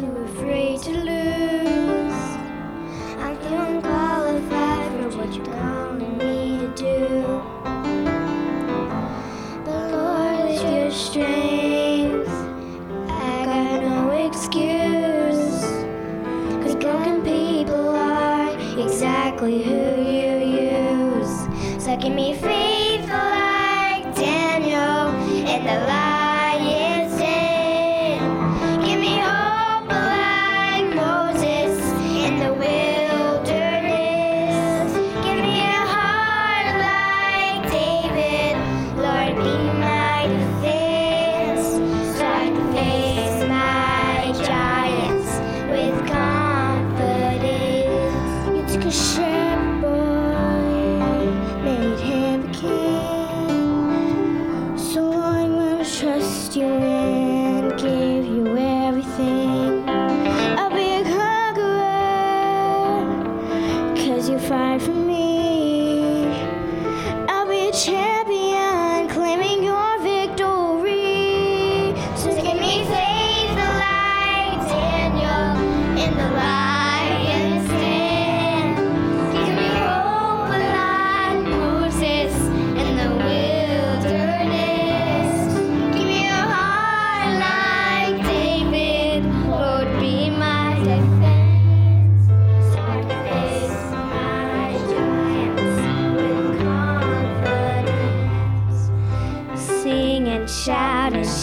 I'm afraid to lose. I'm too unqualified for what you're calling me to do. But Lord is your strength. I got no excuse. Cause broken people are exactly who you use. So give me faith. A shabby boy, made him king. So I'm gonna trust you and give you everything. I'll be a conqueror, cause you fight for me. I'll be a champion, claiming your victory. So give me faith like Daniel in the lion's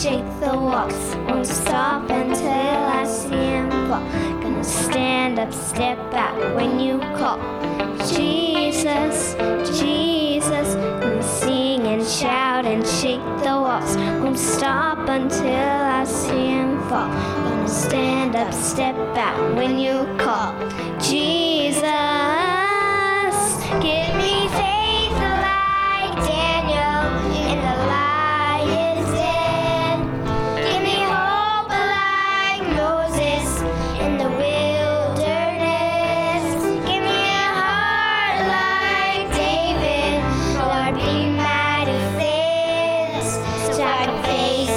shake the walls. Won't stop until I see him fall. Gonna stand up, step out when you call. Jesus, Jesus. Gonna sing and shout and shake the walls. Won't stop until I see him fall. Gonna stand up, step out when you call. Jesus.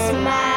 smile.